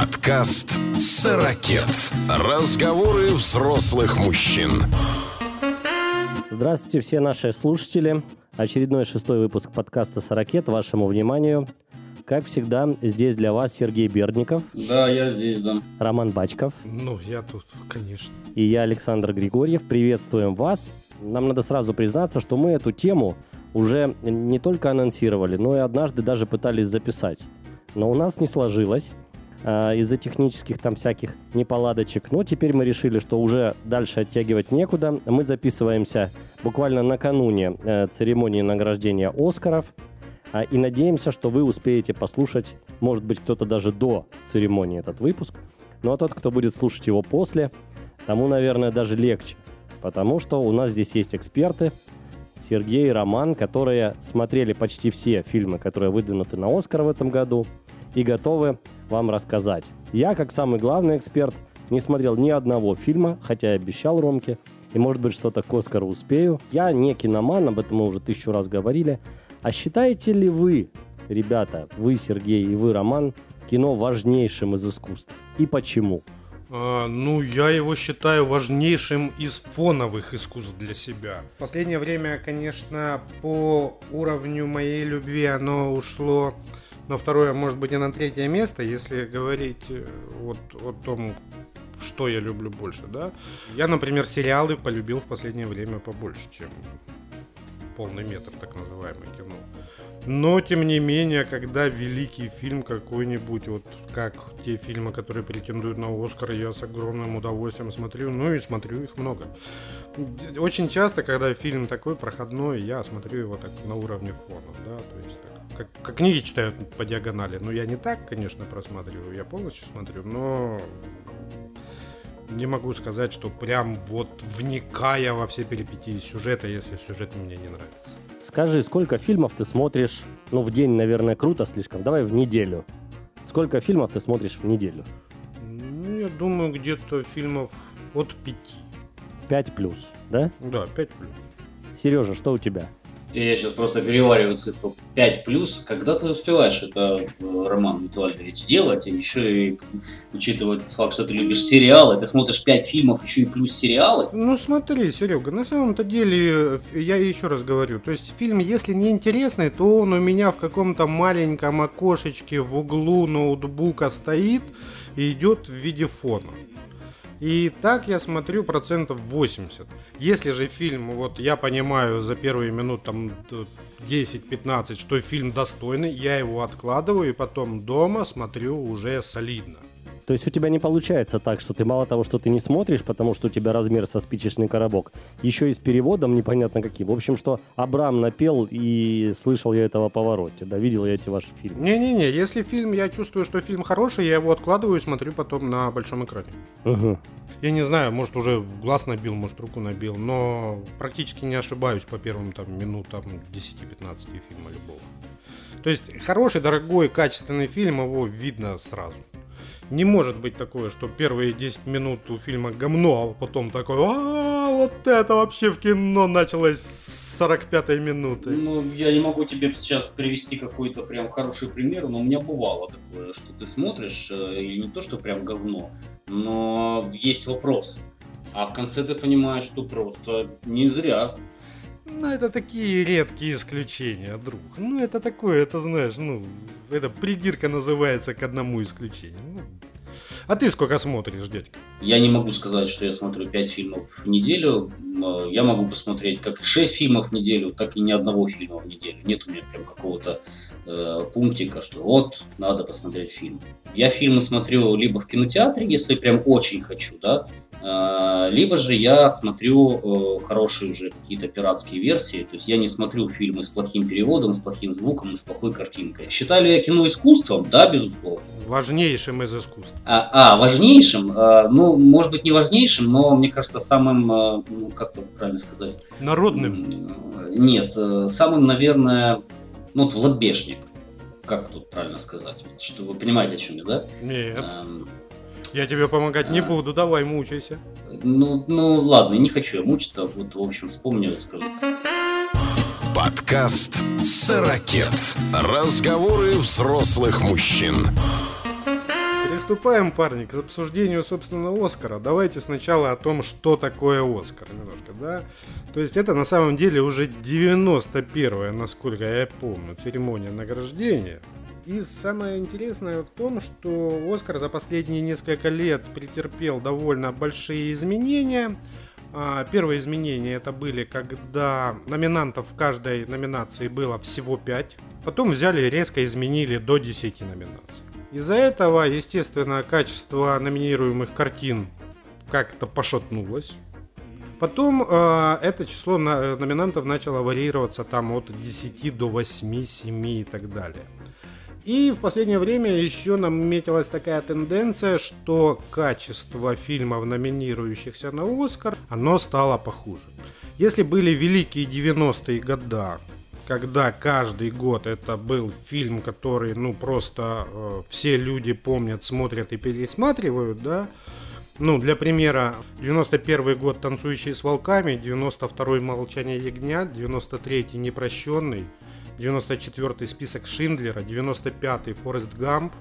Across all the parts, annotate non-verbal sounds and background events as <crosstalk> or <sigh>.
Подкаст «Сорокет». Разговоры взрослых мужчин. Здравствуйте, все наши слушатели. Очередной шестой выпуск подкаста «Сорокет» вашему вниманию. Как всегда, здесь для вас Сергей Бердников, Да, я здесь, да. Роман Бачков Ну, я тут, конечно. и я, Александр Григорьев. Приветствуем вас. Нам надо сразу признаться, что мы эту тему уже не только анонсировали, но и однажды даже пытались записать. Но у нас не сложилось а, из-за технических там всяких неполадочек. Но теперь мы решили, что уже дальше оттягивать некуда. Мы записываемся буквально накануне э, церемонии награждения Оскаров. А, И надеемся, что вы успеете послушать, может быть, кто-то даже до церемонии этот выпуск. Ну а тот, кто будет слушать его после, тому, наверное, даже легче. Потому что у нас здесь есть эксперты, Сергей и Роман, которые смотрели почти все фильмы, которые выдвинуты на Оскар в этом году, и готовы вам рассказать. Я, как самый главный эксперт, не смотрел ни одного фильма, хотя и обещал Ромке, и, может быть, что-то к Оскару успею. Я не киноман, об этом мы уже тысячу раз говорили. А считаете ли вы, ребята, вы, Сергей, и вы, Роман, кино важнейшим из искусств? И почему? А, ну, я его считаю важнейшим из фоновых искусств для себя. В последнее время, конечно, по уровню моей любви оно ушло на второе, может быть, и на третье место, если говорить э, вот о том, что я люблю больше, да. Я, например, сериалы полюбил в последнее время побольше, чем полный метр, так называемое кино. Но, тем не менее, когда великий фильм какой-нибудь, вот как те фильмы, которые претендуют на Оскар, я с огромным удовольствием смотрю, ну и смотрю их много. Очень часто, когда фильм такой проходной, я смотрю его так на уровне фона, да, то есть так, как, как книги читают по диагонали. Ну, я не так, конечно, просматриваю, я полностью смотрю, но не могу сказать, что прям вот вникая во все перипетии сюжета, если сюжет мне не нравится. Скажи, сколько фильмов ты смотришь, ну, в день, наверное, круто слишком, давай в неделю. Сколько фильмов ты смотришь в неделю? Ну, я думаю, где-то фильмов от пяти. Пять плюс, да? Да, пять плюс. Сережа, что у тебя? Я сейчас просто перевариваю цифру 5 плюс. Когда ты успеваешь это, э, Роман Витуальевич, делать? И еще и учитывая тот факт, что ты любишь сериалы, ты смотришь 5 фильмов, еще и плюс сериалы. Ну смотри, Серега, на самом-то деле, э, я еще раз говорю, то есть фильм, если не интересный, то он у меня в каком-то маленьком окошечке в углу ноутбука стоит и идет в виде фона. И так я смотрю процентов 80. Если же фильм, вот я понимаю за первые минут там д- 10-15, что фильм достойный, я его откладываю и потом дома смотрю уже солидно. То есть у тебя не получается так, что ты мало того, что ты не смотришь, потому что у тебя размер со спичечный коробок, еще и с переводом непонятно каким. В общем, что Абрам напел и слышал я этого повороте, да, видел я эти ваши фильмы. Не-не-не, если фильм, я чувствую, что фильм хороший, я его откладываю и смотрю потом на большом экране. Мгм. Я не знаю, может уже глаз набил, может руку набил, но практически не ошибаюсь по первым там минутам 10-15 фильма любого. То есть хороший, дорогой, качественный фильм, его видно сразу. Не может быть такое, что первые 10 минут у фильма говно, а потом такой, а вот это вообще в кино началось с 45-й минуты. Ну, я не могу тебе сейчас привести какой-то прям хороший пример, но у меня бывало такое, что ты смотришь, э, и не то, что прям говно, но есть вопрос. А в конце ты понимаешь, что просто не зря Ну, это такие редкие исключения, друг. Ну, это такое, это знаешь, ну, это придирка называется к одному исключению. Ну, а ты сколько смотришь, дядька? Я не могу сказать, что я смотрю 5 фильмов в неделю. Э, Я могу посмотреть как 6 фильмов в неделю, так и ни одного фильма в неделю. Нет у меня прям какого-то э, пунктика, что вот, надо посмотреть фильм. Я фильмы смотрю либо в кинотеатре, если прям очень хочу, да, либо же я смотрю э, хорошие уже какие-то пиратские версии. То есть я не смотрю фильмы с плохим переводом, с плохим звуком и с плохой картинкой. Считаю ли я кино искусством? Да, безусловно. Важнейшим из искусств. А, а, важнейшим, э, ну, может быть, не важнейшим, но, мне кажется, самым, э, ну, как это правильно сказать? Народным. Нет, э, самым, наверное, ну, вот Владбешник. Как тут правильно сказать? Что вы понимаете, о чем я, да? Нет, Эм, я тебе помогать не буду, давай мучайся. Ну, ну, ладно, не хочу я мучиться, вот, в общем, вспомню, скажу. Подкаст «Сорокет». Разговоры взрослых мужчин. Приступаем, парни, к обсуждению, собственно, Оскара. Давайте сначала о том, что такое Оскар немножко, да? То есть это на самом деле уже 91-я, насколько я помню, церемония награждения. И самое интересное в том, что Оскар за последние несколько лет претерпел довольно большие изменения. А, первые изменения это были, когда номинантов в каждой номинации было всего 5. Потом взяли и резко изменили до 10 номинаций. Из-за этого, естественно, качество номинируемых картин как-то пошатнулось. Потом э, это число на, номинантов начало варьироваться там от 10 до 8, 7 и так далее. И в последнее время еще наметилась такая тенденция, что качество фильмов, номинирующихся на Оскар, оно стало похуже. Если были великие 90-е года, когда каждый год это был фильм, который, ну, просто э, все люди помнят, смотрят и пересматривают, да, ну, для примера, 91 год «Танцующие с волками», 92 «Молчание ягнят», 93 «Непрощенный», 94-й список Шиндлера, 95-й Форест Гамп,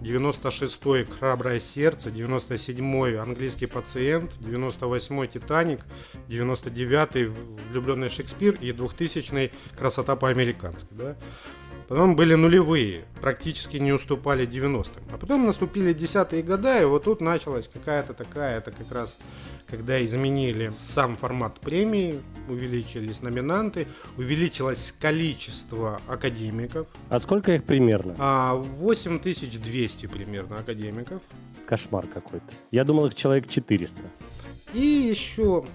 96-й «Храброе сердце», 97-й «Английский пациент», 98-й «Титаник», 99-й «Влюбленный Шекспир» и 2000-й «Красота по-американски». Да? Потом были нулевые, практически не уступали 90-м. А потом наступили десятые года, и вот тут началась какая-то такая, это как раз когда изменили сам формат премии, увеличились номинанты, увеличилось количество академиков. А сколько их примерно? А 8200 примерно академиков. Кошмар какой-то. Я думал, их человек 400. И еще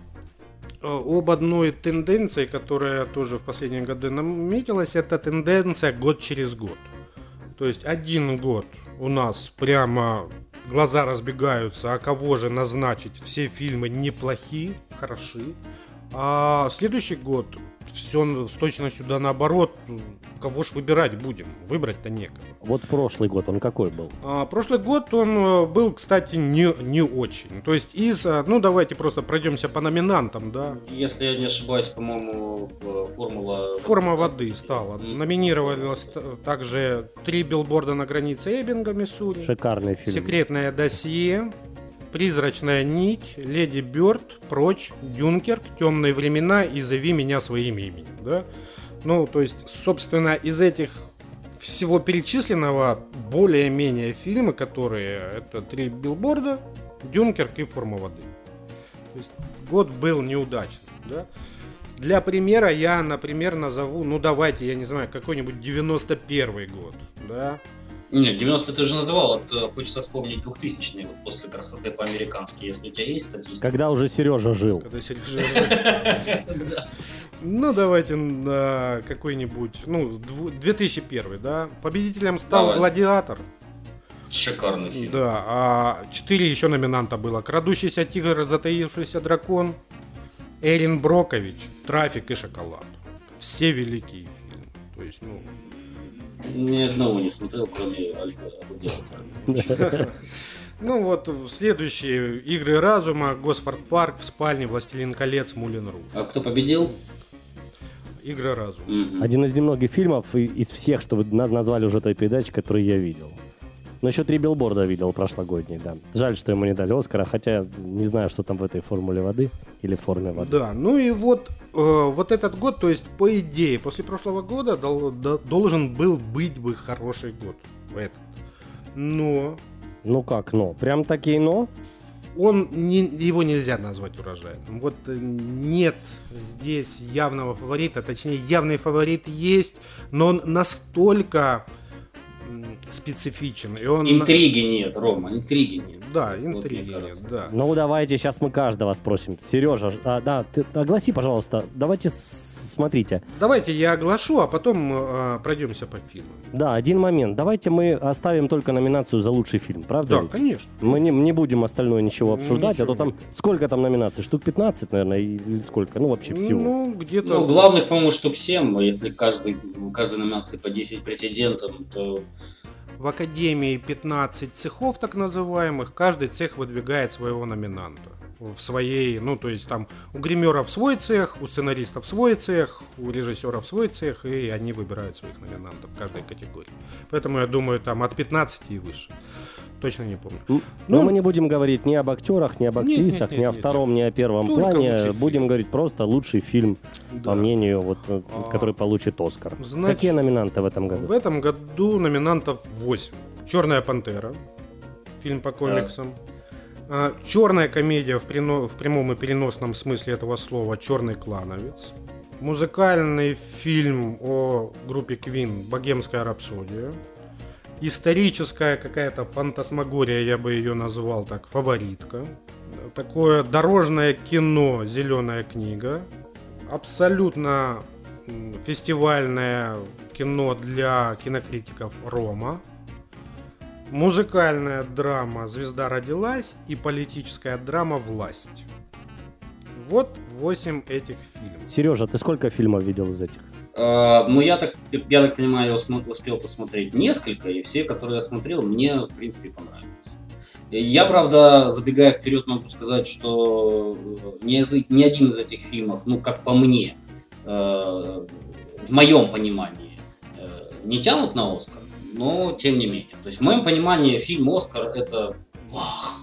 об одной тенденции, которая тоже в последние годы наметилась, это тенденция год через год. То есть один год у нас прямо глаза разбегаются, а кого же назначить? Все фильмы неплохие, хороши. А следующий год все с точностью да наоборот. Кого ж выбирать будем? Выбрать-то некого. Вот прошлый год, он какой был? А, прошлый год он э, был, кстати, не, не очень. То есть из... Э, ну, давайте просто пройдемся по номинантам, да. Если я не ошибаюсь, по-моему, э, формула... Форма воды стала. Mm. Номинировалось также три билборда на границе Эббинга, Миссури. Шикарный фильм. Секретное досье. Призрачная нить, Леди Бёрд, Прочь, Дюнкерк, Темные времена и Зови меня своим именем. Да? Ну, то есть, собственно, из этих всего перечисленного более-менее фильмы, которые это три билборда, Дюнкерк и Форма воды. То есть год был неудачный. Да? Для примера я, например, назову, ну давайте, я не знаю, какой-нибудь 91 год. Да? Нет, 90 ты же называл, вот э, хочется вспомнить 2000 вот после красоты по-американски, если у тебя есть статистика. Когда уже Сережа жил. Когда Сережа жил. <laughs> Ну, давайте на какой-нибудь, ну, 2001, да. Победителем стал «Гладиатор». Шикарный фильм. Да, а четыре еще номинанта было. «Крадущийся тигр», «Затаившийся дракон», Эрин Брокович, «Трафик» и «Шоколад». Все великие фильмы. То есть, ну, ни одного не смотрел, кроме Альфа <laughs> Ну вот, следующие игры разума, Госфорд Парк, в спальне, Властелин колец, Мулин Руж. А кто победил? Игры разума. Один из немногих фильмов из всех, что вы назвали уже этой передачи, который я видел. Но еще три билборда видел прошлогодний, да. Жаль, что ему не дали Оскара, хотя не знаю, что там в этой формуле воды или форме воды. Да, ну и вот, э, вот этот год, то есть по идее, после прошлого года дол, до, должен был быть бы хороший год. Этот. Но... Ну как но? Прям такие но? Он не, его нельзя назвать урожаем. Вот э, нет здесь явного фаворита, точнее явный фаворит есть, но он настолько специфичен. И он... Интриги нет, Рома, интриги нет. Да, нет, да. Ну, давайте сейчас мы каждого спросим. Сережа, а, да, ты огласи, пожалуйста. Давайте смотрите. Давайте я оглашу, а потом а, пройдемся по фильму. Да, один момент. Давайте мы оставим только номинацию за лучший фильм, правда? Да, ведь? конечно. Мы не, не будем остальное ничего обсуждать, ничего а то там нет. сколько там номинаций? Штук 15, наверное, или сколько? Ну, вообще всего. Ну, где-то... Ну, главных, по-моему, штук 7. Если каждый, каждой номинации по 10 претендентам, то в Академии 15 цехов так называемых, каждый цех выдвигает своего номинанта в своей, ну то есть там у гримеров свой цех, у сценаристов свой цех, у режиссеров свой цех, и они выбирают своих номинантов в каждой категории. Поэтому я думаю там от 15 и выше. Точно не помню. Ну, Ну, мы не будем говорить ни об актерах, ни об Нет, нет, актрисах, нет, ни о нет, втором, ни о первом Только плане. Будем фильм. говорить просто лучший фильм, Да. по мнению, вот, э, А, который получит Оскар. значит, Какие номинанты в этом году? В этом году номинантов 8. Черная пантера, фильм по комиксам. А, Черная комедия в, прино- в прямом и переносном смысле этого слова Черный клановец. Музыкальный фильм о группе Queen Богемская рапсодия. Историческая какая-то фантасмагория, я бы ее назвал так, фаворитка. Такое дорожное кино Зеленая книга. Абсолютно фестивальное кино для кинокритиков Рома. Музыкальная драма «Звезда родилась» и политическая драма «Власть». Вот 8 этих фильмов. Сережа, ты сколько фильмов видел из этих? А, Ну, я так, я так понимаю, я успел посмотреть несколько, и все, которые я смотрел, мне, в принципе, понравились. Я, правда, забегая вперед, могу сказать, что э, ни, один из этих фильмов, ну, как по мне, э, в моем понимании, э, не тянут на Оскар, но тем не менее. То есть, в моем понимании, фильм Оскар это вах,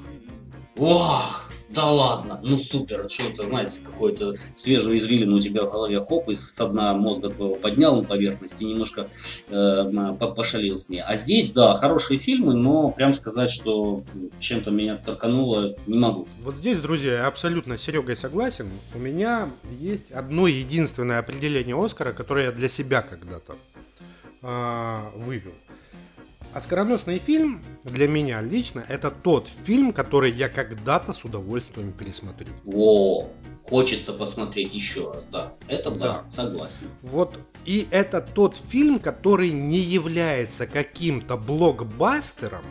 вах, да ладно, ну супер, что-то, знаете, какое-то свежую извилину у тебя в голове, хоп, из со дна мозга твоего поднял на поверхность и немножко э, пошалил с ней. А здесь, да, хорошие фильмы, но прям сказать, что чем-то меня торкануло, не могу. Вот здесь, друзья, я абсолютно с Серегой согласен. У меня есть одно единственное определение Оскара, которое я для себя когда-то а, вывел. Оскароносный фильм для меня лично это тот фильм, который я когда-то с удовольствием пересмотрю. О, хочется посмотреть еще раз, да. Это да, Да. согласен. Вот и это тот фильм, который не является каким-то блокбастером,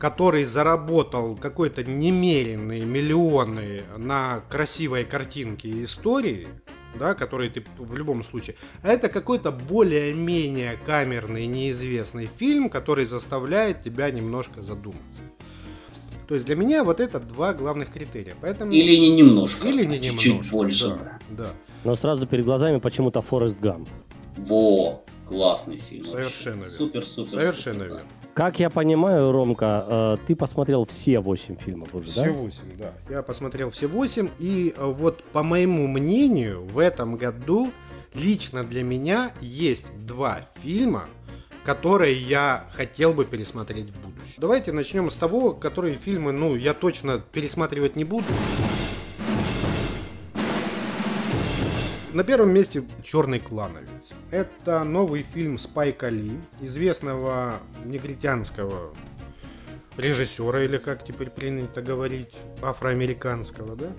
который заработал какой-то немеренные миллионы на красивой картинке и истории, да, которые ты в любом случае. А это какой-то более-менее камерный, неизвестный фильм, который заставляет тебя немножко задуматься. То есть для меня вот это два главных критерия. Поэтому... Или не немножко, Или не а немножко, больше, да, да. да. Но сразу перед глазами почему-то Форест Гамп. Во, классный фильм. вообще. Совершенно верно. Супер, супер. Совершенно супер, да. Как я понимаю, Ромка, э, ты посмотрел все восемь фильмов уже, Все да? 8, да. Я посмотрел все 8. И э, вот по моему мнению, в этом году лично для меня есть два фильма, которые я хотел бы пересмотреть в будущем. Давайте начнем с того, которые фильмы, ну, я точно пересматривать не буду. На первом месте «Черный клановец». Это новый фильм Спайка Ли, известного негритянского режиссера, или как теперь принято говорить, афроамериканского, да,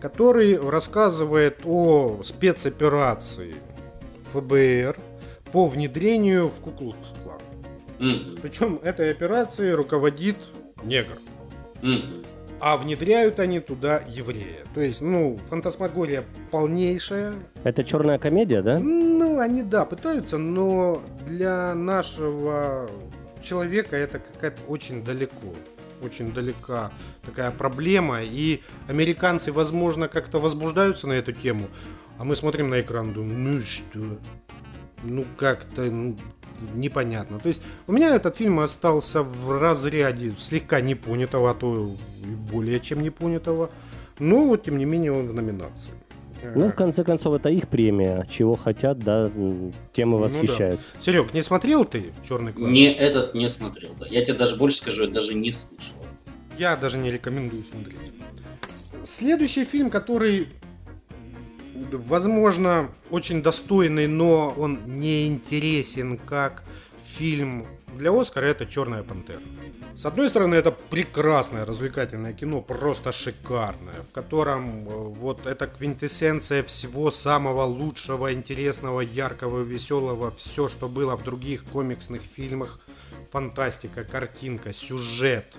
который рассказывает о спецоперации ФБР по внедрению в Куклукс-клан. Мгм, Причем этой операцией руководит негр. мгм. А внедряют они туда еврея. То есть, ну, фантасмагория полнейшая. Это черная комедия, да? Ну, они, да, пытаются, но для нашего человека это какая-то очень далеко. Очень далека такая проблема. И американцы, возможно, как-то возбуждаются на эту тему. А мы смотрим на экран, думаем, ну и что? Ну, как-то ну, непонятно. То есть у меня этот фильм остался в разряде слегка непонятого, а то и более чем непонятого. Но, вот, тем не менее, он в номинации. Ну, в конце концов, это их премия. Чего хотят, да, тем и Ну да. восхищаются. Серег, не смотрел ты Черный клан? Не этот не смотрел, да. Я тебе даже больше скажу, я даже не слышал. Я даже не рекомендую смотреть. Следующий фильм, который, возможно, очень достойный, но он не интересен как фильм. Для Оскара, это «Черная пантера». С одной стороны, это прекрасное развлекательное кино, просто шикарное, в котором э, вот эта квинтэссенция всего самого лучшего, интересного, яркого, веселого, все, что было в других комиксных фильмах, фантастика, картинка, сюжет,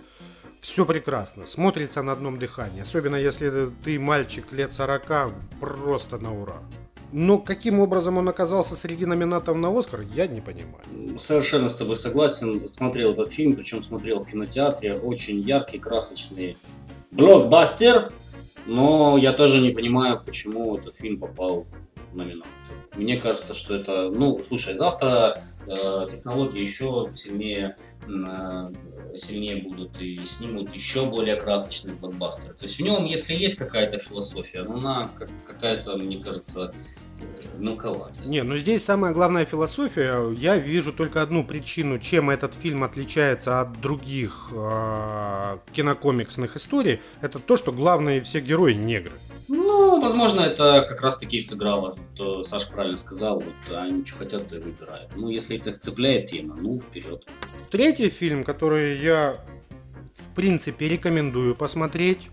все прекрасно, смотрится на одном дыхании, особенно если ты мальчик лет 40, просто на ура. Но каким образом он оказался среди номинатов на Оскар, я не понимаю. Совершенно с тобой согласен. Смотрел этот фильм, причем смотрел в кинотеатре. Очень яркий, красочный блокбастер. Но я тоже не понимаю, почему этот фильм попал в номинацию. Мне кажется, что это... Ну, слушай, завтра э, технологии еще сильнее э, посильнее будут и снимут еще более красочные блокбастеры. То есть в нем, если есть какая-то философия, но она какая-то, мне кажется, мелковато. Не, ну здесь самая главная философия. Я вижу только одну причину, чем этот фильм отличается от других э, кинокомиксных историй. Это то, что главные все герои негры. Ну, возможно, это как раз таки и сыграло. То Саша правильно сказал, вот они что хотят, то и выбирают. Ну, если это цепляет тема, ну, вперед. Третий фильм, который я, в принципе, рекомендую посмотреть,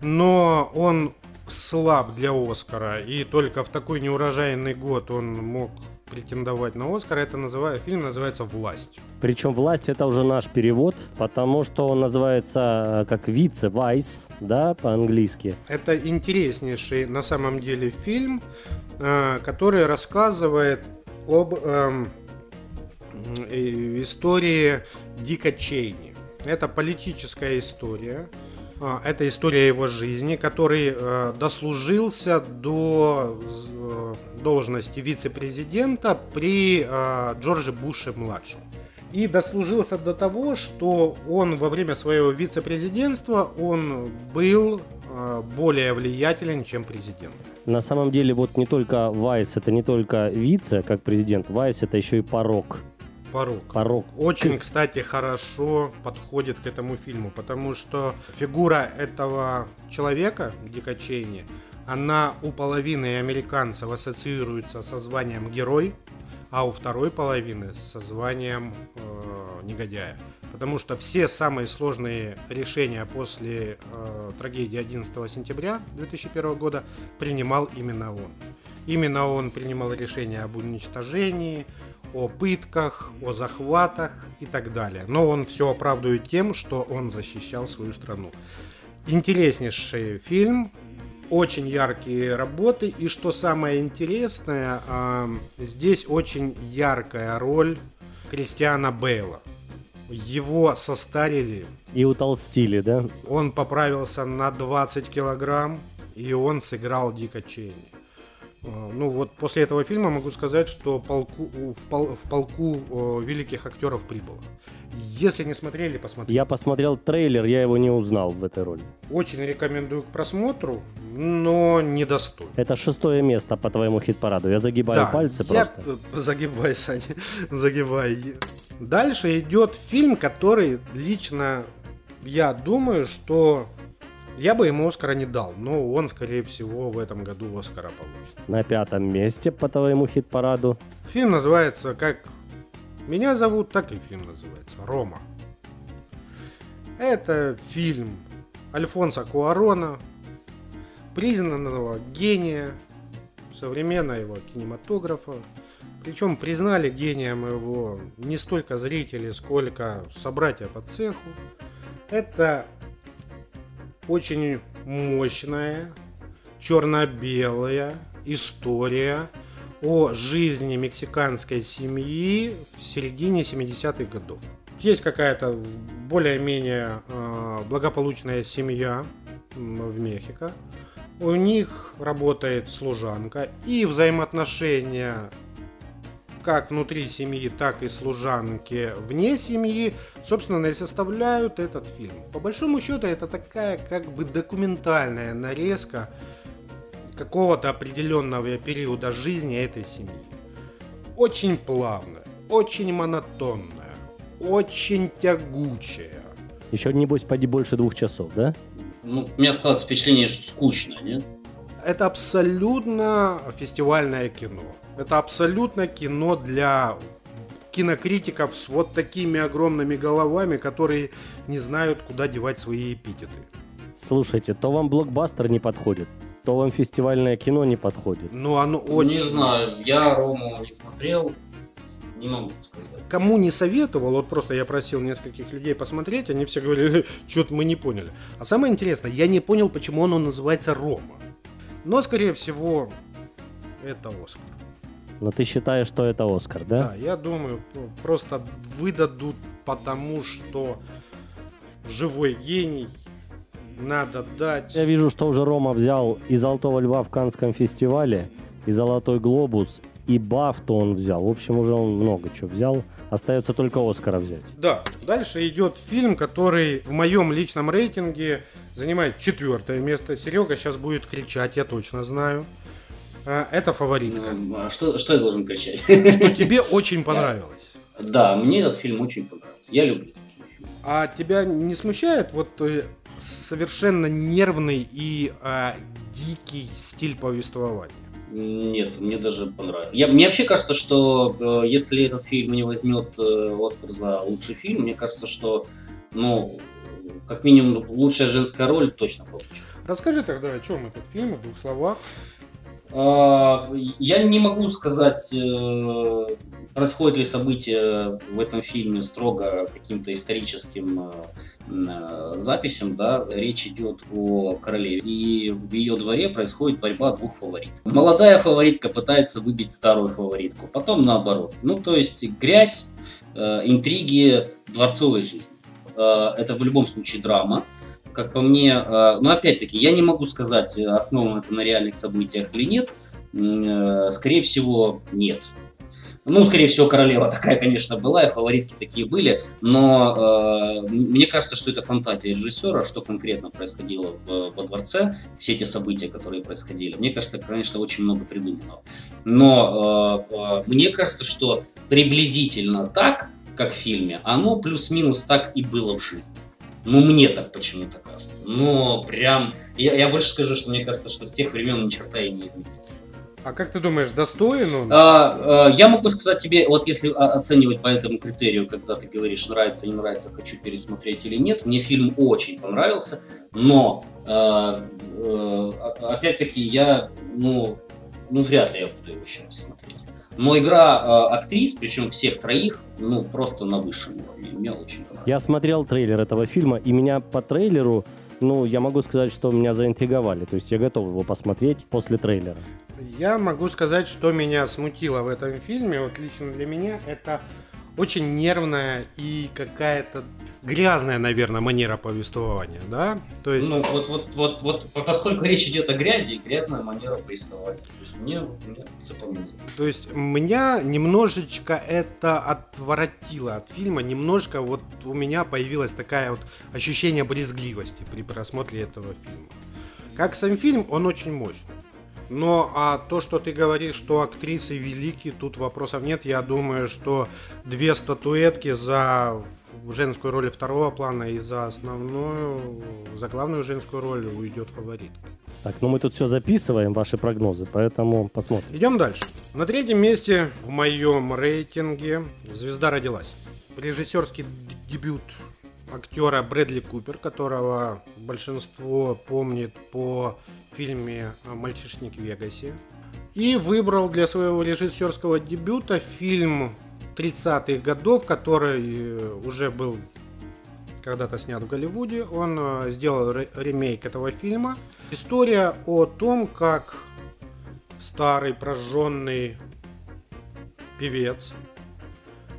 но он слаб для Оскара, и только в такой неурожайный год он мог претендовать на Оскар. Это называет, фильм называется «Власть». Причем «Власть» — это уже наш перевод, потому что он называется э, как «Вице», «Вайс», да, по-английски. Это интереснейший на самом деле фильм, э, который рассказывает об эм, истории Дика Чейни. Это политическая история, это история его жизни, который э, дослужился до э, должности вице-президента при э, Джордже Буше младшем. И дослужился до того, что он во время своего вице-президентства он был более влиятелен, чем президент. На самом деле, вот не только Вайс, это не только вице, как президент, Вайс это еще и порог порог. Порог. Очень, кстати, хорошо подходит к этому фильму, потому что фигура этого человека, Дика Чейни, она у половины американцев ассоциируется со званием герой, а у второй половины со званием э, негодяя. Потому что все самые сложные решения после э, трагедии 11 сентября 2001 года принимал именно он. Именно он принимал решение об уничтожении, о пытках, о захватах и так далее. Но он все оправдывает тем, что он защищал свою страну. Интереснейший фильм, очень яркие работы. И что самое интересное, здесь очень яркая роль Кристиана Бейла. Его состарили. И утолстили, да? Он поправился на 20 килограмм, и он сыграл Дика Чейни. А, ну вот после этого фильма могу сказать, что полку, в, пол, в полку о, великих актеров прибыло. Если не смотрели, посмотрите. Я посмотрел трейлер, я его не узнал в этой роли. Очень рекомендую к просмотру, но недостойно. Это шестое место по твоему хит-параду. Я загибаю да, пальцы я... просто. Загибай, Саня, <laughs> загибай. Дальше идет фильм, который лично я думаю, что я бы ему Оскара не дал, но он, скорее всего, в этом году Оскара получит. На пятом месте по твоему хит-параду. Фильм называется как меня зовут, так и фильм называется. Рома. Это фильм Альфонса Куарона, признанного гения современного кинематографа. Причем признали гением его не столько зрители, сколько собратья по цеху. Это очень мощная, черно-белая история о жизни мексиканской семьи в середине 70-х годов. Есть какая-то более-менее э, благополучная семья в Мехико. У них работает служанка и взаимоотношения как внутри семьи, так и служанки вне семьи, собственно, и составляют этот фильм. По большому счету, это такая как бы документальная нарезка какого-то определенного периода жизни этой семьи. Очень плавная, очень монотонная, очень тягучая. Еще, небось, поди больше двух часов, да? Ну, у меня складывается впечатление, что скучно, нет? Это абсолютно фестивальное кино. Это абсолютно кино для кинокритиков с вот такими огромными головами, которые не знают, куда девать свои эпитеты. Слушайте, то вам блокбастер не подходит, то вам фестивальное кино не подходит. Ну, оно очень... Не знаю, я Рому не смотрел, не могу сказать. Кому не советовал, вот просто я просил нескольких людей посмотреть, они все говорили, что-то мы не поняли. А самое интересное, я не понял, почему он называется Рома. Но, скорее всего, это Оскар. Но ты считаешь, что это Оскар, да? Да, я думаю, просто выдадут, потому что живой гений надо дать. Я вижу, что уже Рома взял и Золотого Льва в Канском фестивале, и Золотой Глобус, и Бафту он взял. В общем, уже он много чего взял. Остается только Оскара взять. Да, дальше идет фильм, который в моем личном рейтинге занимает четвертое место. Серега сейчас будет кричать, я точно знаю. А, Это фаворитка. Ну, а что, что я должен кричать? Что тебе очень <laughs> понравилось. Да, мне этот фильм очень понравился. Я люблю такие фильмы. А тебя не смущает вот э, совершенно нервный и а, дикий стиль повествования? Нет, мне даже понравилось. Я, мне вообще кажется, что э, если этот фильм не возьмет э, Оскар за лучший фильм, мне кажется, что, ну, как минимум, лучшая женская роль точно получит. Расскажи тогда, о чем этот фильм в двух словах. А, Я не могу сказать, э, происходит ли событие в этом фильме строго каким-то историческим э, э, записям, да, речь идет о королеве, и в ее дворе происходит борьба двух фаворитов. Молодая фаворитка пытается выбить старую фаворитку, потом наоборот. Ну, то есть грязь, интриги дворцовой жизни. Это в любом случае драма, как по мне, э, но опять-таки, я не могу сказать, э, основано это на реальных событиях или нет. Э, Скорее всего, нет. Ну, скорее всего, королева <laughs> такая, конечно, была, и фаворитки такие были, но э, мне кажется, что это фантазия режиссера, что конкретно происходило в- во дворце, все эти события, которые происходили. Мне кажется, конечно, очень много придуманного. Но э, мне кажется, что приблизительно так, как в фильме, оно плюс-минус так и было в жизни. Ну, мне так почему-то кажется. Но прям... Я, я больше скажу, что мне кажется, что с тех времен ни черта и не изменилось. А как ты думаешь, достоин он? А, а, я могу сказать тебе, вот если оценивать по этому критерию, когда ты говоришь, нравится, не нравится, хочу пересмотреть или нет, мне фильм очень понравился, но а, а- опять-таки я, ну, ну, вряд ли я буду его еще раз смотреть. Но игра а, актрис, причем всех троих, ну, просто на высшем уровне. Мне очень понравилось. Я смотрел трейлер этого фильма, и меня по трейлеру, ну, я могу сказать, что меня заинтриговали. То есть я готов его посмотреть после трейлера. Я могу сказать, что меня смутило в этом фильме, вот лично для меня, это очень нервная и какая-то грязная, наверное, манера повествования, да? То есть, Ну, вот, вот, вот, вот, по- поскольку речь идет о грязи, грязная манера повествования. То есть мне, мне запомнилось. то есть меня немножечко это отворотило от фильма, немножко вот у меня появилось такое вот ощущение брезгливости при просмотре этого фильма. Как сам фильм, он очень мощный. Но а то, что ты говоришь, что актрисы велики, тут вопросов нет. Я думаю, что две статуэтки за женскую роль второго плана и за основную, за главную женскую роль уйдет фаворитка. Так, ну мы тут все записываем, ваши прогнозы, поэтому посмотрим. Идем дальше. На третьем месте в моем рейтинге «Звезда родилась». Режиссерский дебют актера Брэдли Купер, которого большинство помнит по фильме «Мальчишник в Вегасе». И выбрал для своего режиссерского дебюта фильм 30-х годов, который э, уже был когда-то снят в Голливуде. Он э, сделал ре- ремейк этого фильма. История о том, как старый прожженный певец,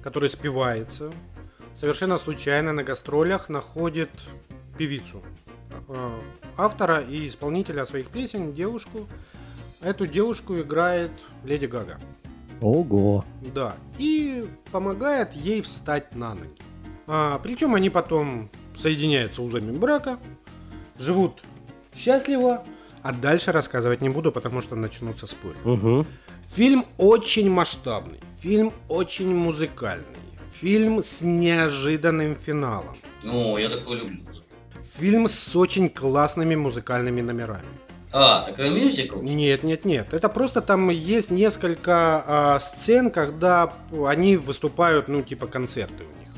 который спивается, совершенно случайно на гастролях находит певицу, э, автора и исполнителя своих песен, девушку. Эту девушку играет Леди Гага. Ого. Да. И помогает ей встать на ноги. А, причем они потом соединяются узами брака, живут счастливо. А дальше рассказывать не буду, потому что начнутся споры. Угу. Фильм очень масштабный, фильм очень музыкальный, фильм с неожиданным финалом, Ну, я такое люблю. фильм с очень классными музыкальными номерами. А, так мюзикл? Нет, нет, нет. Это просто там есть несколько а, сцен, когда они выступают, ну, типа концерты у них.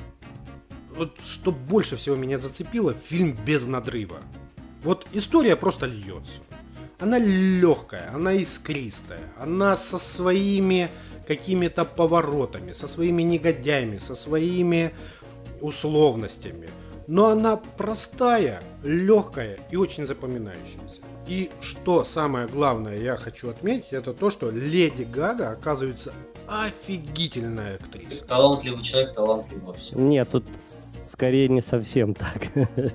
Вот что больше всего меня зацепило, фильм без надрыва. Вот история просто льется. Она легкая, она искристая, она со своими какими-то поворотами, со своими негодяями, со своими условностями. Но она простая, легкая и очень запоминающаяся. И что самое главное я хочу отметить, это то, что Леди Гага оказывается офигительная актриса. Талантливый человек, талантлив во всем. Нет, тут скорее не совсем так. <laughs>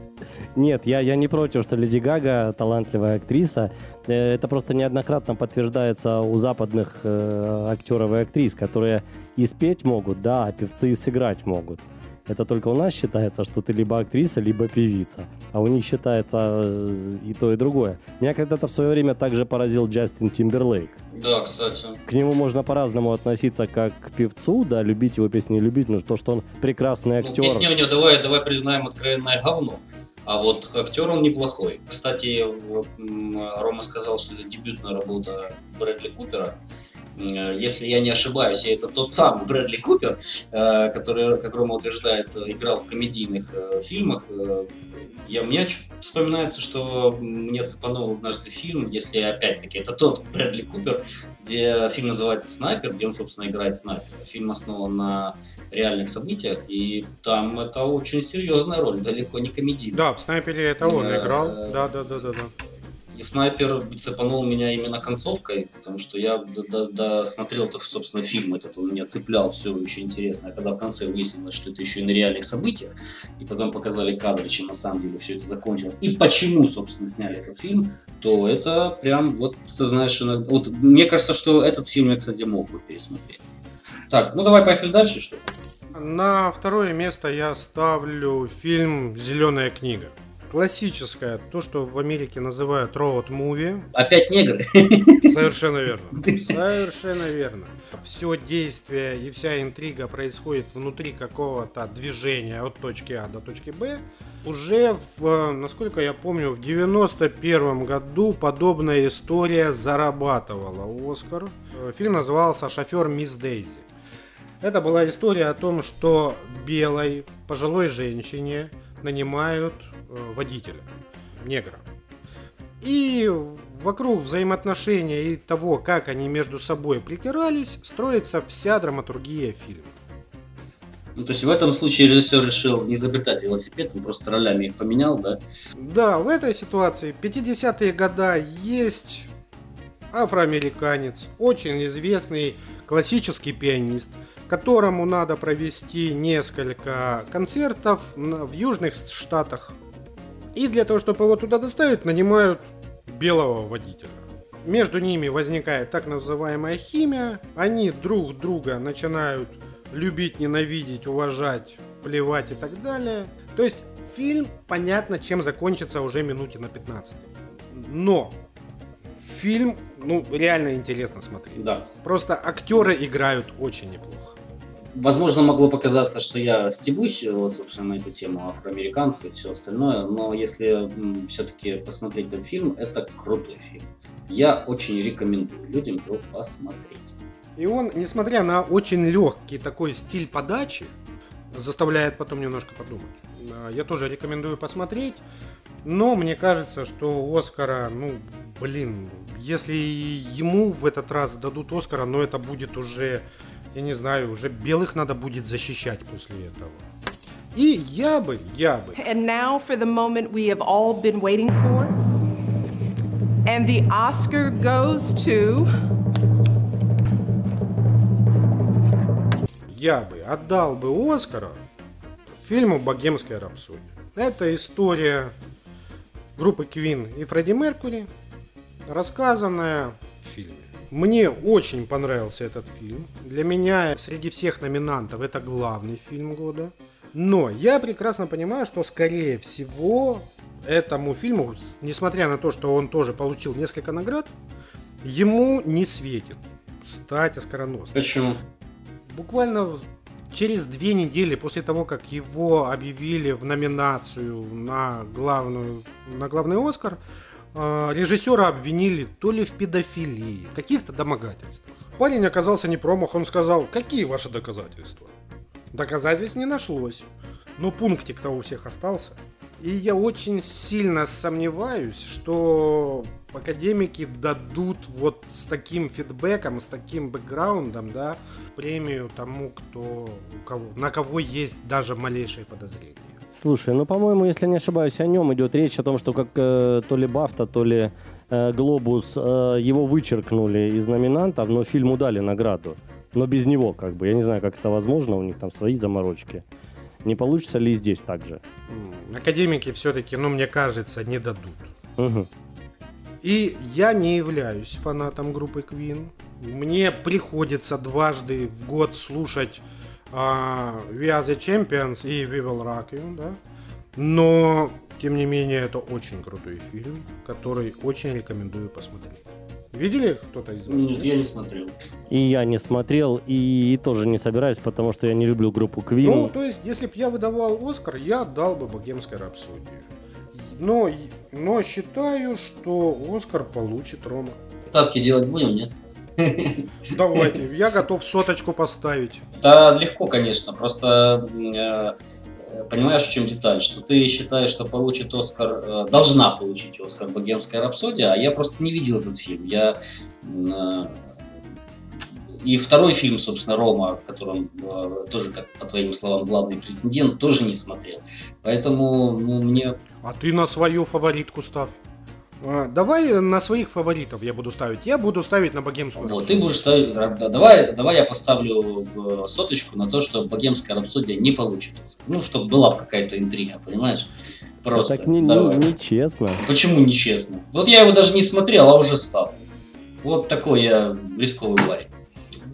Нет, я, я не против, что Леди Гага талантливая актриса. Э, Это просто неоднократно подтверждается у западных э, актеров и актрис, которые и спеть могут, да, а певцы и сыграть могут. Это только у нас считается, что ты либо актриса, либо певица. А у них считается э, и то, и другое. Меня когда-то в свое время также поразил Джастин Тимберлейк. Да, кстати. К нему можно по-разному относиться как к певцу, да, любить его песни, не любить, но то, что он прекрасный Ну, актер. песня у него, давай, давай признаем, откровенное говно. А вот актер он неплохой. Кстати, Рома сказал, что это дебютная работа Брэдли Купера. М, Если я не ошибаюсь, это тот самый Брэдли Купер, э, который, как Рома утверждает, э, играл в комедийных э, фильмах. Э, Я, мне вспоминается, что мне цепанул однажды фильм, если опять-таки это тот Брэдли Купер, где фильм называется «Снайпер», где он, собственно, играет снайпера. Фильм основан на реальных событиях, и там это очень серьезная роль, далеко не комедийная. Да, в снайпере это он играл. Да, да, да, да, да. И снайпер цепанул меня именно концовкой, потому что я досмотрел, -то, собственно, фильм этот, он меня цеплял, все очень интересно. А когда в конце выяснилось, что это еще и на реальных событиях, и потом показали кадры, чем на самом деле все это закончилось, и почему, собственно, сняли этот фильм, то это прям, вот, ты знаешь, иногда- вот мне кажется, что этот фильм я, кстати, мог бы пересмотреть. Так, ну давай поехали дальше, что ли? На второе место я ставлю фильм «Зеленая книга». Классическая, то, что в Америке называют роуд муви. Опять негры. Совершенно верно. <laughs> Совершенно верно. Все действие и вся интрига происходит внутри какого-то движения от точки А до точки Б. Уже, в, насколько я помню, в 91 году подобная история зарабатывала Оскар. Фильм назывался «Шофер Мисс Дейзи». Это была история о том, что белой пожилой женщине нанимают э, водителя, негра. И вокруг взаимоотношения и того, как они между собой притирались, строится вся драматургия фильма. Ну, то есть в этом случае режиссер решил не изобретать велосипед, он просто ролями их поменял, да? Да, в этой ситуации 50-е года есть афроамериканец, очень известный классический пианист, которому надо провести несколько концертов в южных штатах. И для того, чтобы его туда доставить, нанимают белого водителя. Между ними возникает так называемая химия. Они друг друга начинают любить, ненавидеть, уважать, плевать и так далее. То есть фильм понятно, чем закончится уже минуте на 15. Но фильм, ну, реально интересно смотреть. Да. Просто актеры играют очень неплохо. Возможно, могло показаться, что я стебусь, вот, собственно, на эту тему афроамериканцы и все остальное, но если все-таки посмотреть этот фильм, это крутой фильм. Я очень рекомендую людям его посмотреть. И он, несмотря на очень легкий такой стиль подачи, заставляет потом немножко подумать. А, Я тоже рекомендую посмотреть, но мне кажется, что у Оскара, ну, блин, если ему в этот раз дадут Оскара, но это будет уже, я не знаю, уже белых надо будет защищать после этого. И я бы, я бы And now for the moment we have all been waiting for. And the Oscar goes to. я бы отдал бы Оскара фильму «Богемская рапсодия». Это история группы Квин и Фредди Меркури, рассказанная в фильме. Мне очень понравился этот фильм. Для меня среди всех номинантов это главный фильм года. Но я прекрасно понимаю, что скорее всего этому фильму, несмотря на то, что он тоже получил несколько наград, ему не светит стать оскароносным Почему? буквально через две недели после того, как его объявили в номинацию на, главную, на главный Оскар, режиссера обвинили то ли в педофилии, каких-то домогательствах. Парень оказался не промах, он сказал, какие ваши доказательства? Доказательств не нашлось, но пунктик-то у всех остался. И я очень сильно сомневаюсь, что академики дадут вот с таким фидбэком, с таким бэкграундом, да, премию тому, кто, у кого, на кого есть даже малейшее подозрение. Слушай, ну, по-моему, если не ошибаюсь, о нем идет речь о том, что как э, то ли Бафта, то ли э, Глобус э, его вычеркнули из номинантов, но фильму дали награду. Но без него, как бы. Я не знаю, как это возможно, у них там свои заморочки. Не получится ли здесь так же? Академики все-таки, ну, мне кажется, не дадут. Мгм. И я не являюсь фанатом группы Queen. Мне приходится дважды в год слушать а, We Are the Champions и We Will Rock You, да. Но, тем не менее, это очень крутой фильм, который очень рекомендую посмотреть. Видели кто-то из вас? Нет, я не смотрел. И я не смотрел, и тоже не собираюсь, потому что я не люблю группу Ну, Queen. то есть, если бы я выдавал Оскар, я отдал бы Богемской рапсодии. Но, но считаю, что Оскар получит Рома. Ставки делать будем, нет? Давайте, я готов соточку поставить. Да, легко, конечно. Просто м, э, понимаешь, в чем деталь, что ты считаешь, что получит Оскар, э, должна получить Оскар Богемская рапсодия, а я просто не видел этот фильм. Я э, и второй фильм, собственно, Рома, в котором э, тоже, как по твоим словам, главный претендент, тоже не смотрел. Поэтому ну, мне А ты на свою фаворитку ставь. А, Давай на своих фаворитов я буду ставить. Я буду ставить на богемскую. Вот, рапсодию. ты будешь ставить. да, Давай, давай я поставлю соточку на то, что богемская рапсодия не получит. Ну, чтобы была бы какая-то интрига, понимаешь? Просто. так не, не- давай. нечестно. Почему нечестно? Вот я его даже не смотрел, а уже ставлю. Вот такой я рисковый парень.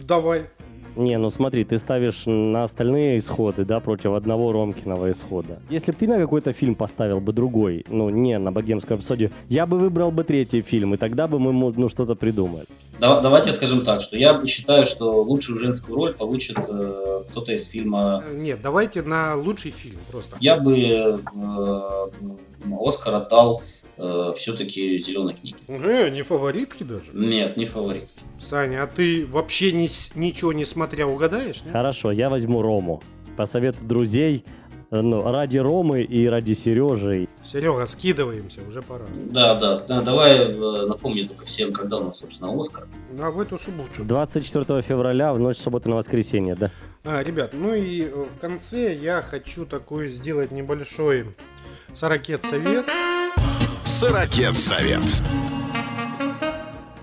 Давай. Не, ну смотри, ты ставишь на остальные исходы, да, против одного Ромкиного исхода. Если бы ты на какой-то фильм поставил бы другой, ну, не на богемскую рапсодию, я бы выбрал бы третий фильм, и тогда бы мы, ну, что-то придумали. Да- давайте скажем так, что я считаю, что лучшую женскую роль получит э, кто-то из фильма. Э, Нет, давайте на лучший фильм просто. Я бы э, Оскар отдал все-таки зеленой книге. Э, не фаворитки даже. Нет, не фаворит. Саня, а ты вообще ни ничего не смотря угадаешь? нет? Хорошо, я возьму Рому. По совету друзей, э, ну, ради Ромы и ради Сережи. Серега, скидываемся, уже пора. Да, да, да, давай э, напомню только всем, когда у нас, собственно, Оскар. А в эту субботу. 24 февраля в ночь с субботы на воскресенье, да? А, ребят, ну и э, в конце я хочу такой сделать небольшой сорокет совет Сорокет совет.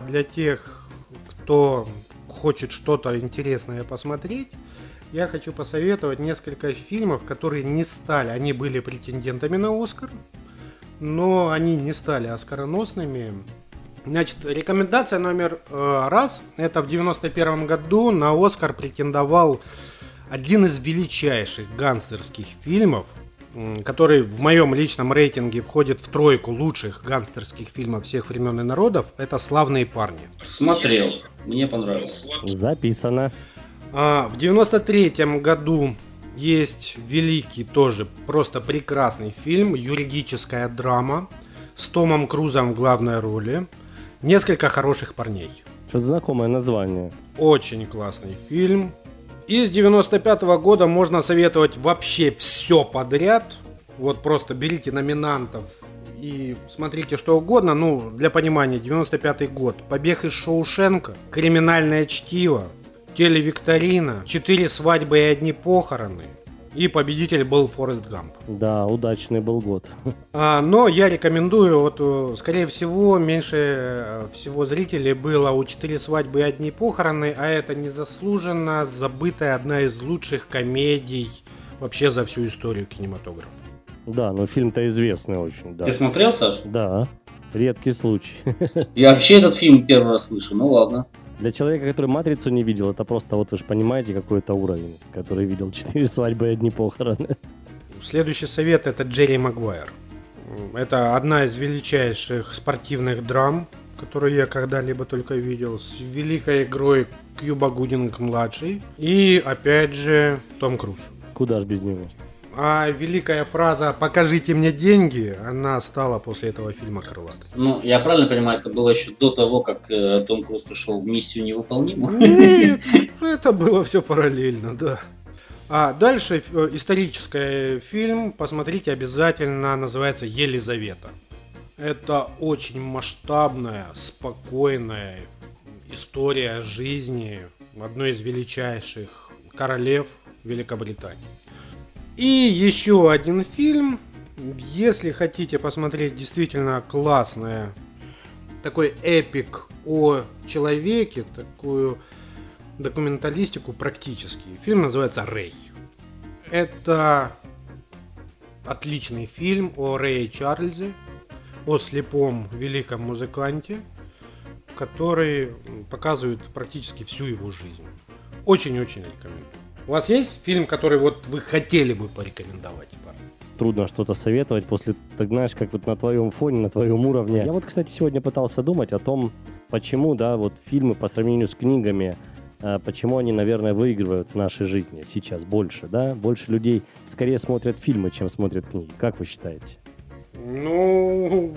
для тех, кто хочет что-то интересное посмотреть. Я хочу посоветовать несколько фильмов, которые не стали, они были претендентами на Оскар, но они не стали оскароносными. Значит, рекомендация номер э, раз. Это в 91 году на Оскар претендовал один из величайших гангстерских фильмов, который в моем личном рейтинге входит в тройку лучших гангстерских фильмов всех времен и народов. Это «Славные парни». Смотрел, мне понравился. Записано. А, в 93 году есть великий тоже просто прекрасный фильм юридическая драма с Томом Крузом в главной роли. Несколько хороших парней. Что знакомое название. Очень классный фильм. Из 95 года можно советовать вообще все подряд. Вот просто берите номинантов и смотрите что угодно. Ну, для понимания, 95 год. Побег из Шоушенка, Криминальное чтиво, Телевикторина, Четыре свадьбы и одни похороны. И победитель был Форест Гамп. Да, удачный был год. А, но я рекомендую, вот, э, скорее всего, меньше э, всего зрителей было у «Четыре свадьбы и одни похороны», а это незаслуженно забытая одна из лучших комедий вообще за всю историю кинематографа. Да, ну фильм-то известный очень, да. Ты смотрел, Саш? Да, редкий случай. Я вообще этот фильм первый раз слышу, ну ладно. Для человека, который «Матрицу» не видел, это просто, вот вы же понимаете, какой это уровень, который видел четыре свадьбы и одни похороны. Следующий совет это Джерри Магуайр. Это одна из величайших спортивных драм, которую я когда-либо только видел, с великой игрой Кьюба Гудинг младший и опять же Том Круз. Куда ж без него? А великая фраза «покажите мне деньги» она стала после этого фильма крылатой. Ну, я правильно понимаю, это было еще до того, как э, Том Круз ушел в миссию невыполнимую? Нет, это было все параллельно, да. А дальше э, исторический фильм, посмотрите обязательно, называется «Елизавета». Это очень масштабная, спокойная история жизни одной из величайших королев Великобритании. И еще один фильм, если хотите посмотреть действительно классное, такой эпик о человеке, такую документалистику практически. Фильм называется «Рэй». Это отличный фильм о Рэе Чарльзе, о слепом великом музыканте, который показывает практически всю его жизнь. Очень-очень рекомендую. У вас есть фильм, который вот вы хотели бы порекомендовать? парни? Трудно что-то советовать после, так знаешь, как вот на твоем фоне, на твоем уровне. Я вот, кстати, сегодня пытался думать о том, почему, да, вот фильмы по сравнению с книгами, э, почему они, наверное, выигрывают в нашей жизни сейчас больше, да? Больше людей скорее смотрят фильмы, чем смотрят книги. Как вы считаете? Ну,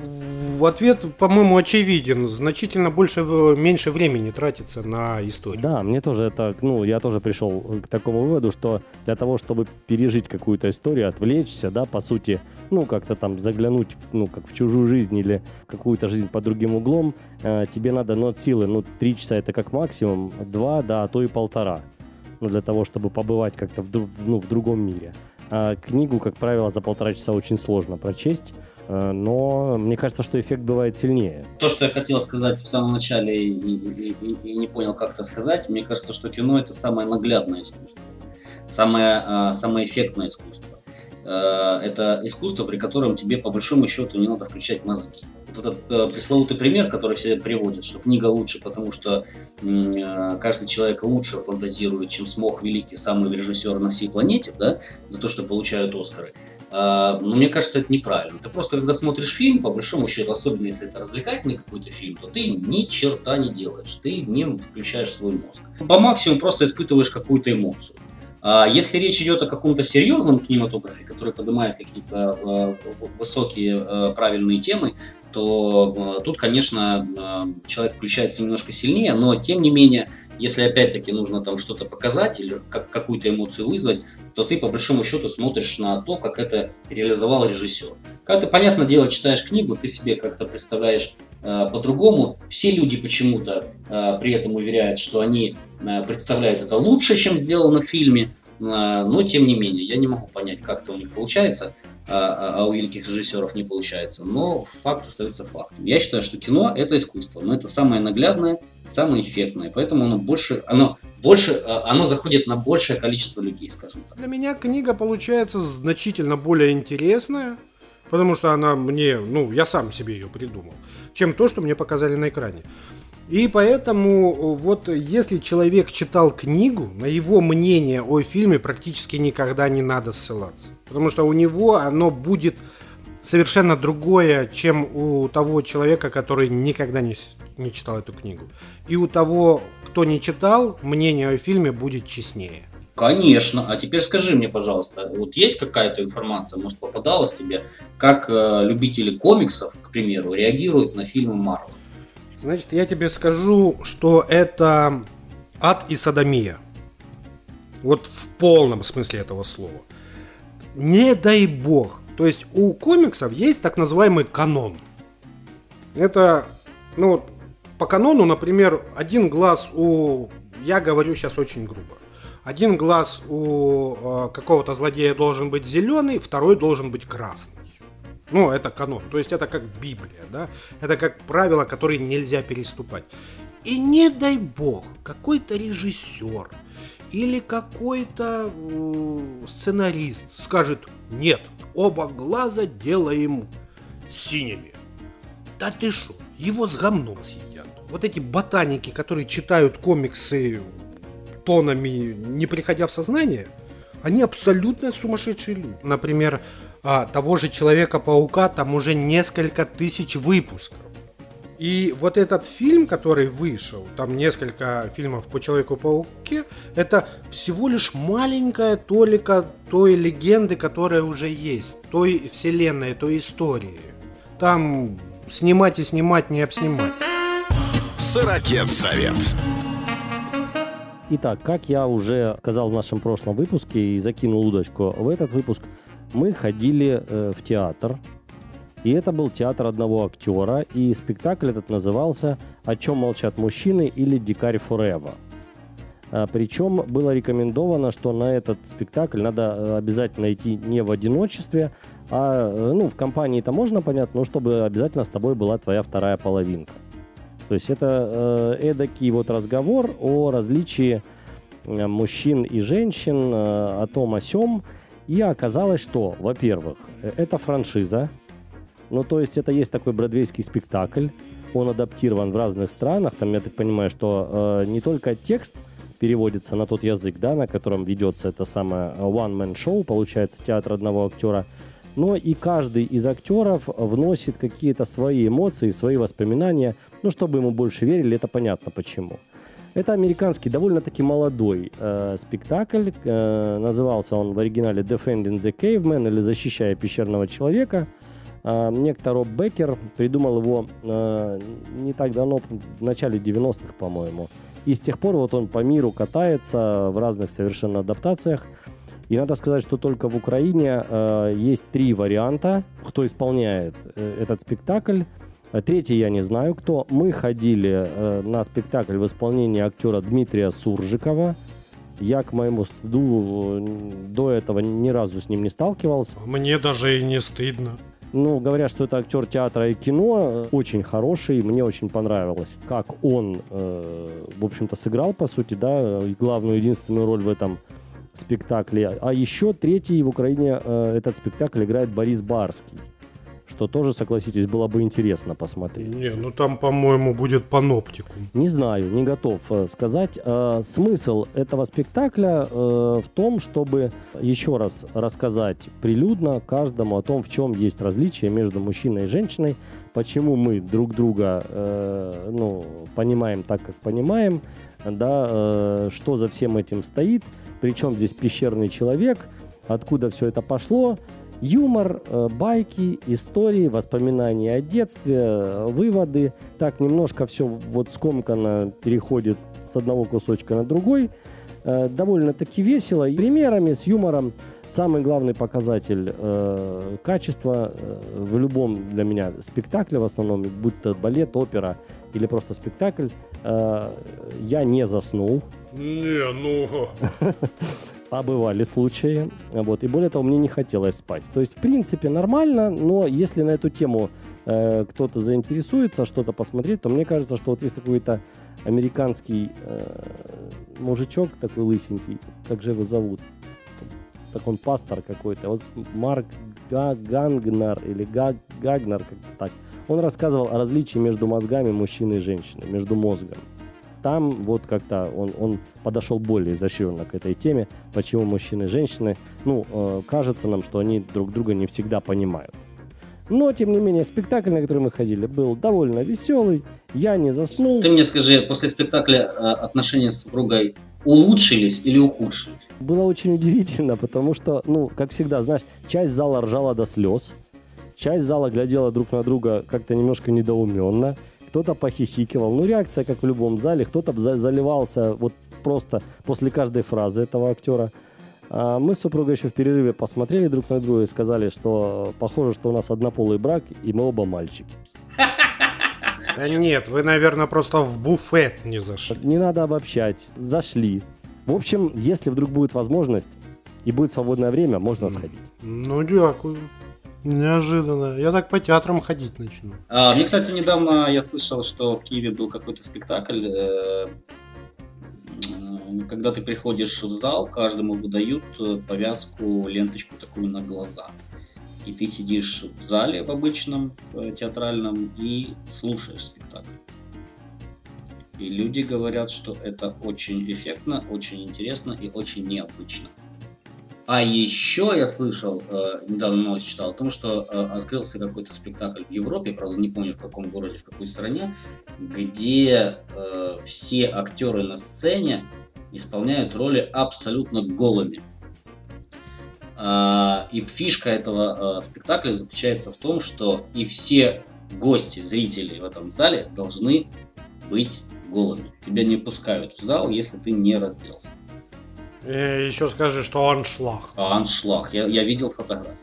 ответ, по-моему, очевиден. Значительно больше, меньше времени тратится на историю. Да, мне тоже это, ну, я тоже пришел к такому выводу, что для того, чтобы пережить какую-то историю, отвлечься, да, по сути, ну, как-то там заглянуть, ну, как в чужую жизнь или какую-то жизнь под другим углом, э, тебе надо, ну, от силы, ну, три часа это как максимум, два, да, а то и полтора, ну, для того, чтобы побывать как-то в, ну, в другом мире. А книгу, как правило, за полтора часа очень сложно прочесть, э, но мне кажется, что эффект бывает сильнее. То, что я хотел сказать в самом начале и, и- и- и не понял, как это сказать, мне кажется, что кино это самое наглядное искусство, самое, а, самое эффектное искусство. Э, Это искусство, при котором тебе по большому счету не надо включать мозги. Вот этот э, пресловутый пример, который все приводят, что книга лучше, потому что э, каждый человек лучше фантазирует, чем смог великий самый режиссер на всей планете, да, за то, что получают Оскары. А, Но мне кажется, это неправильно. Ты просто, когда смотришь фильм, по большому счету, особенно если это развлекательный какой-то фильм, то ты ни черта не делаешь, ты не включаешь свой мозг. По максимуму просто испытываешь какую-то эмоцию. А если речь идет о каком-то серьезном кинематографе, который поднимает какие-то в- высокие э, правильные темы, то тут, конечно, человек включается немножко сильнее, но тем не менее, если опять-таки нужно там что-то показать или как, какую-то эмоцию вызвать, то ты по большому счету смотришь на то, как это реализовал режиссер. Когда ты, понятное дело, читаешь книгу, ты себе как-то представляешь по-другому. Все люди почему-то э, при этом уверяют, что они представляют это лучше, чем сделано в фильме. Э, но тем не менее, я не могу понять, как это у них получается, а, а у великих режиссеров не получается. Но факт остается фактом. Я считаю, что кино это искусство, но это самое наглядное, самое эффектное, поэтому оно больше, оно больше, э, оно заходит на большее количество людей, скажем так. Для меня книга получается значительно более интересная, потому что она мне, ну, я сам себе ее придумал, чем то, что мне показали на экране. И поэтому э, вот если человек читал книгу, на его мнение о фильме практически никогда не надо ссылаться. Потому что у него оно будет совершенно другое, чем у того человека, который никогда не, не читал эту книгу. И у того, кто не читал, мнение о фильме будет честнее. Конечно. А теперь скажи мне, пожалуйста, вот есть какая-то информация, может, попадалась тебе, как э, любители комиксов, к примеру, реагируют на фильмы Марвел? Значит, я тебе скажу, что это ад и садомия. Вот в полном смысле этого слова. Не дай бог. То есть у комиксов есть так называемый канон. Это, ну, по канону, например, один глаз у... Я говорю сейчас очень грубо. Один глаз у э, какого-то злодея должен быть зеленый, второй должен быть красный. Ну, это канон. То есть это как Библия, да? Это как правило, которые нельзя переступать. И не дай бог, какой-то режиссер или какой-то э, сценарист скажет, нет, оба глаза делаем синими. Да ты что, его с гомном съедят. Вот эти ботаники, которые читают комиксы тонами, не приходя в сознание, они абсолютно сумасшедшие люди. Например, а, того же Человека-паука там уже несколько тысяч выпусков. И вот этот фильм, который вышел, там несколько фильмов по Человеку-пауке, это всего лишь маленькая толика той легенды, которая уже есть, той вселенной, той истории. Там снимать и снимать, не обснимать. Сорокет совет. Итак, как я уже сказал в нашем прошлом выпуске и закинул удочку, в этот выпуск мы ходили э, в театр. И это был театр одного актера, и спектакль этот назывался «О чем молчат мужчины» или «Дикарь Форева». Причем было рекомендовано, что на этот спектакль надо э, обязательно идти не в одиночестве, а э, ну, в компании-то можно, понятно, но чтобы обязательно с тобой была твоя вторая половинка. То есть это э, эдакий вот разговор о различии мужчин и женщин, о том о сём. И оказалось, что, во-первых, э, это франшиза, ну, то есть это есть такой бродвейский спектакль, он адаптирован в разных странах, там, я так понимаю, что э, не только текст переводится на тот язык, да, на котором ведется это самое one-man show, получается, театр одного актера, но и каждый из актеров вносит какие-то свои эмоции, свои воспоминания, ну, чтобы ему больше верили, это понятно почему. Это американский, довольно-таки молодой э, спектакль. Э, назывался он в оригинале Defending the Caveman или Защищая пещерного человека. Э, некто Роб Беккер придумал его э, не так давно, в начале 90-х, по-моему. И с тех пор вот он по миру катается в разных совершенно адаптациях. И надо сказать, что только в Украине э, есть три варианта, кто исполняет э, этот спектакль. Э, Третий я не знаю кто. Мы ходили э, на спектакль в исполнении актера Дмитрия Суржикова. Я, к моему стыду, до этого ни разу с ним не сталкивался. Мне даже и не стыдно. Ну, говорят, что это актер театра и кино, э, очень хороший, мне очень понравилось, как он, э, в общем-то, сыграл, по сути, да, главную, единственную роль в этом спектакле. А еще третий в Украине э, этот спектакль играет Борис Барский, что тоже, согласитесь, было бы интересно посмотреть. Не, ну там, по-моему, будет паноптику. Не знаю, не готов э, сказать. Э, Смысл этого спектакля э, в том, чтобы еще раз рассказать прилюдно каждому о том, в чем есть различие между мужчиной и женщиной, почему мы друг друга ну, понимаем так, как понимаем, да, что за всем этим стоит, причем здесь пещерный человек, откуда все это пошло, Юмор, э, байки, истории, воспоминания о детстве, э, выводы. Так немножко все вот скомканно переходит с одного кусочка на другой. Э, Довольно-таки весело. И примерами, с юмором. Самый главный показатель э, качества э, в любом для меня спектакле, в основном, будь то балет, опера или просто спектакль, э, я не заснул. Не, ну... А бывали случаи. Вот. И более того, мне не хотелось спать. То есть, в принципе, нормально, но если на эту тему э, кто-то заинтересуется, что-то посмотреть, то мне кажется, что вот есть какой-то американский э, мужичок такой лысенький, как же его зовут? Так он пастор какой-то. Вот Марк Га- Гангнер или Га- Гагнер, как-то так. Он рассказывал о различии между мозгами мужчины и женщины, между мозгом там вот как-то он, он подошел более изощренно к этой теме, почему мужчины и женщины, ну, э, кажется нам, что они друг друга не всегда понимают. Но, тем не менее, спектакль, на который мы ходили, был довольно веселый, я не заснул. Ты мне скажи, после спектакля э, отношения с супругой улучшились или ухудшились? Было очень удивительно, потому что, ну, как всегда, знаешь, часть зала ржала до слез, часть зала глядела друг на друга как-то немножко недоуменно, кто-то похихикивал. Ну, реакция, как в любом зале. Кто-то за- заливался вот просто после каждой фразы этого актера. А мы с супругой еще в перерыве посмотрели друг на друга и сказали, что похоже, что у нас однополый брак, и мы оба мальчики. <laughs> Да нет, вы, наверное, просто в буфет не зашли. Не надо обобщать. Зашли. В общем, если вдруг будет возможность и будет свободное время, можно сходить. Ну, дякую. Неожиданно. Я так по театрам ходить начну. А, мне, кстати, недавно я слышал, что в Киеве был какой-то спектакль. э, Когда ты приходишь в зал, каждому выдают э, повязку, ленточку такую на глаза. И ты сидишь в зале в обычном, в э, театральном, и слушаешь спектакль. И люди говорят, что это очень эффектно, очень интересно и очень необычно. А еще я слышал, э, недавно новость читал о том, что э, открылся какой-то спектакль в Европе, правда не помню в каком городе, в какой стране, где э, все актеры на сцене исполняют роли абсолютно голыми. А, и фишка этого спектакля заключается в том, что и все гости, зрители в этом зале должны быть голыми. Тебя не пускают в зал, если ты не разделся. И еще скажи, что аншлаг. Аншлаг. Я, я видел фотографию.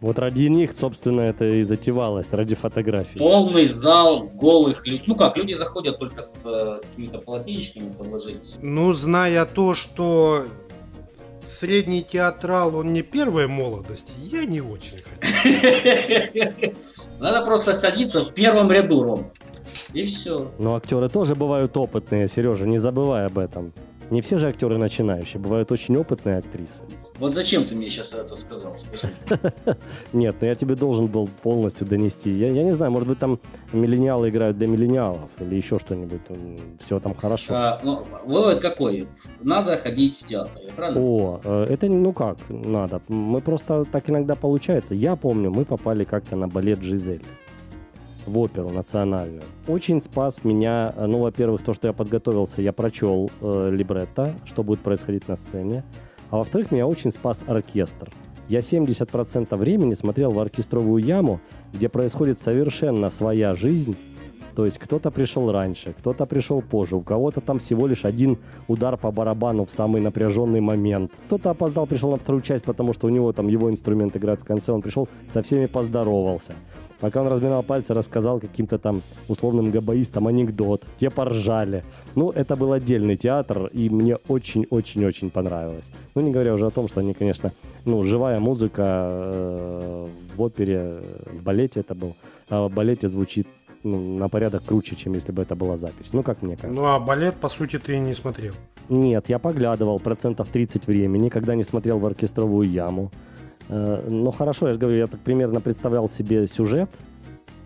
Вот ради них, собственно, это и затевалось, ради фотографий. Полный зал голых людей. Ну как, люди заходят только с э, какими-то полотенечками подложить. Ну, зная то, что средний театрал, он не первой молодости, я не очень хочу. <laughs> Надо просто садиться в первом ряду, Ром. И все. Но актеры тоже бывают опытные, Сережа, не забывай об этом. Не все же актеры начинающие, бывают очень опытные актрисы. Вот зачем ты мне сейчас это сказал? <laughs> Нет, ну я тебе должен был полностью донести. Я, я не знаю, может быть, там миллениалы играют для миллениалов или еще что-нибудь. Все там хорошо. А, ну, вывод какой? Надо ходить в театр, правильно? О, э, это ну как надо. Мы просто так иногда получается. Я помню, мы попали как-то на балет Жизель в оперу национальную. Очень спас меня, э, ну, во-первых, то, что я подготовился, я прочел э, либретто, что будет происходить на сцене. А во-вторых, меня очень спас оркестр. Я 70% времени смотрел в оркестровую яму, где происходит совершенно своя жизнь, то есть кто-то пришел раньше, кто-то пришел позже, у кого-то там всего лишь один удар по барабану в самый напряженный момент. Кто-то опоздал, пришел на вторую часть, потому что у него там его инструмент играет в конце, он пришел, со всеми поздоровался. Пока он разминал пальцы, рассказал каким-то там условным габаистам анекдот. Те поржали. Ну, это был отдельный театр, и мне очень-очень-очень понравилось. Ну, не говоря уже о том, что они, конечно, ну, живая музыка э, в опере, в балете это был. А в балете звучит ну, на порядок круче, чем если бы это была запись. Ну, как мне кажется. Ну, а балет, по сути, ты не смотрел. Нет, я поглядывал процентов 30 времени, когда не смотрел в оркестровую яму. Э, но хорошо, я же говорю, я так примерно представлял себе сюжет.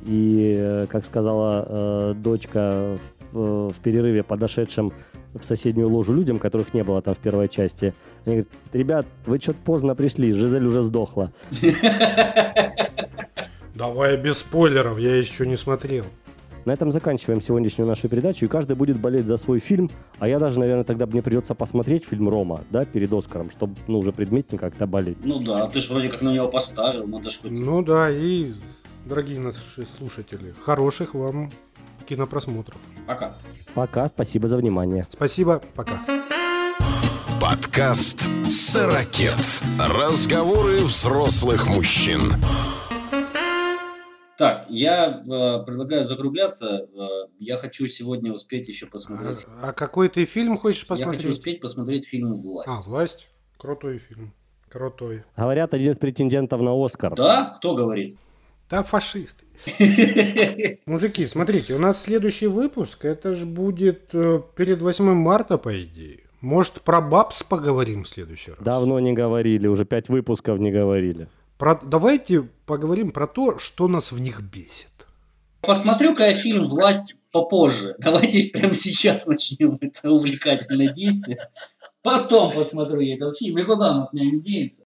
И, э, как сказала э, дочка в перерыве подошедшим в соседнюю ложу людям, которых не было там в первой части, они говорят, ребят, вы что-то поздно пришли, Жизель уже сдохла. <laughs> Давай без спойлеров, я еще не смотрел. На этом заканчиваем сегодняшнюю нашу передачу, и каждый будет болеть за свой фильм, а я даже, наверное, тогда мне придется посмотреть фильм «Рома», да, перед Оскаром, чтобы, ну, уже предметнее как-то болеть. Ну да, ты же вроде как на него поставил, надо ж хоть... Ну да, и, дорогие наши слушатели, хороших вам кинопросмотров. Пока. Пока, спасибо за внимание. Спасибо, пока. Подкаст «Сорокет». Разговоры взрослых мужчин. Так, я э, предлагаю закругляться. Э, я хочу сегодня успеть еще посмотреть. А, а какой ты фильм хочешь посмотреть? Я хочу успеть посмотреть фильм «Власть». А, «Власть». Крутой фильм. Крутой. Говорят, один из претендентов на Оскар. Да? Кто говорит? Да, фашисты. <laughs> Мужики, смотрите, у нас следующий выпуск, это же будет э, перед 8 марта, по идее. Может, про бабс поговорим в следующий раз? Давно не говорили, уже пять выпусков не говорили. Про... Давайте поговорим про то, что нас в них бесит. Посмотрю-ка я фильм «Власть» попозже. Давайте <laughs> прямо сейчас начнем это увлекательное действие. Потом посмотрю я этот фильм. И куда он от меня не денется?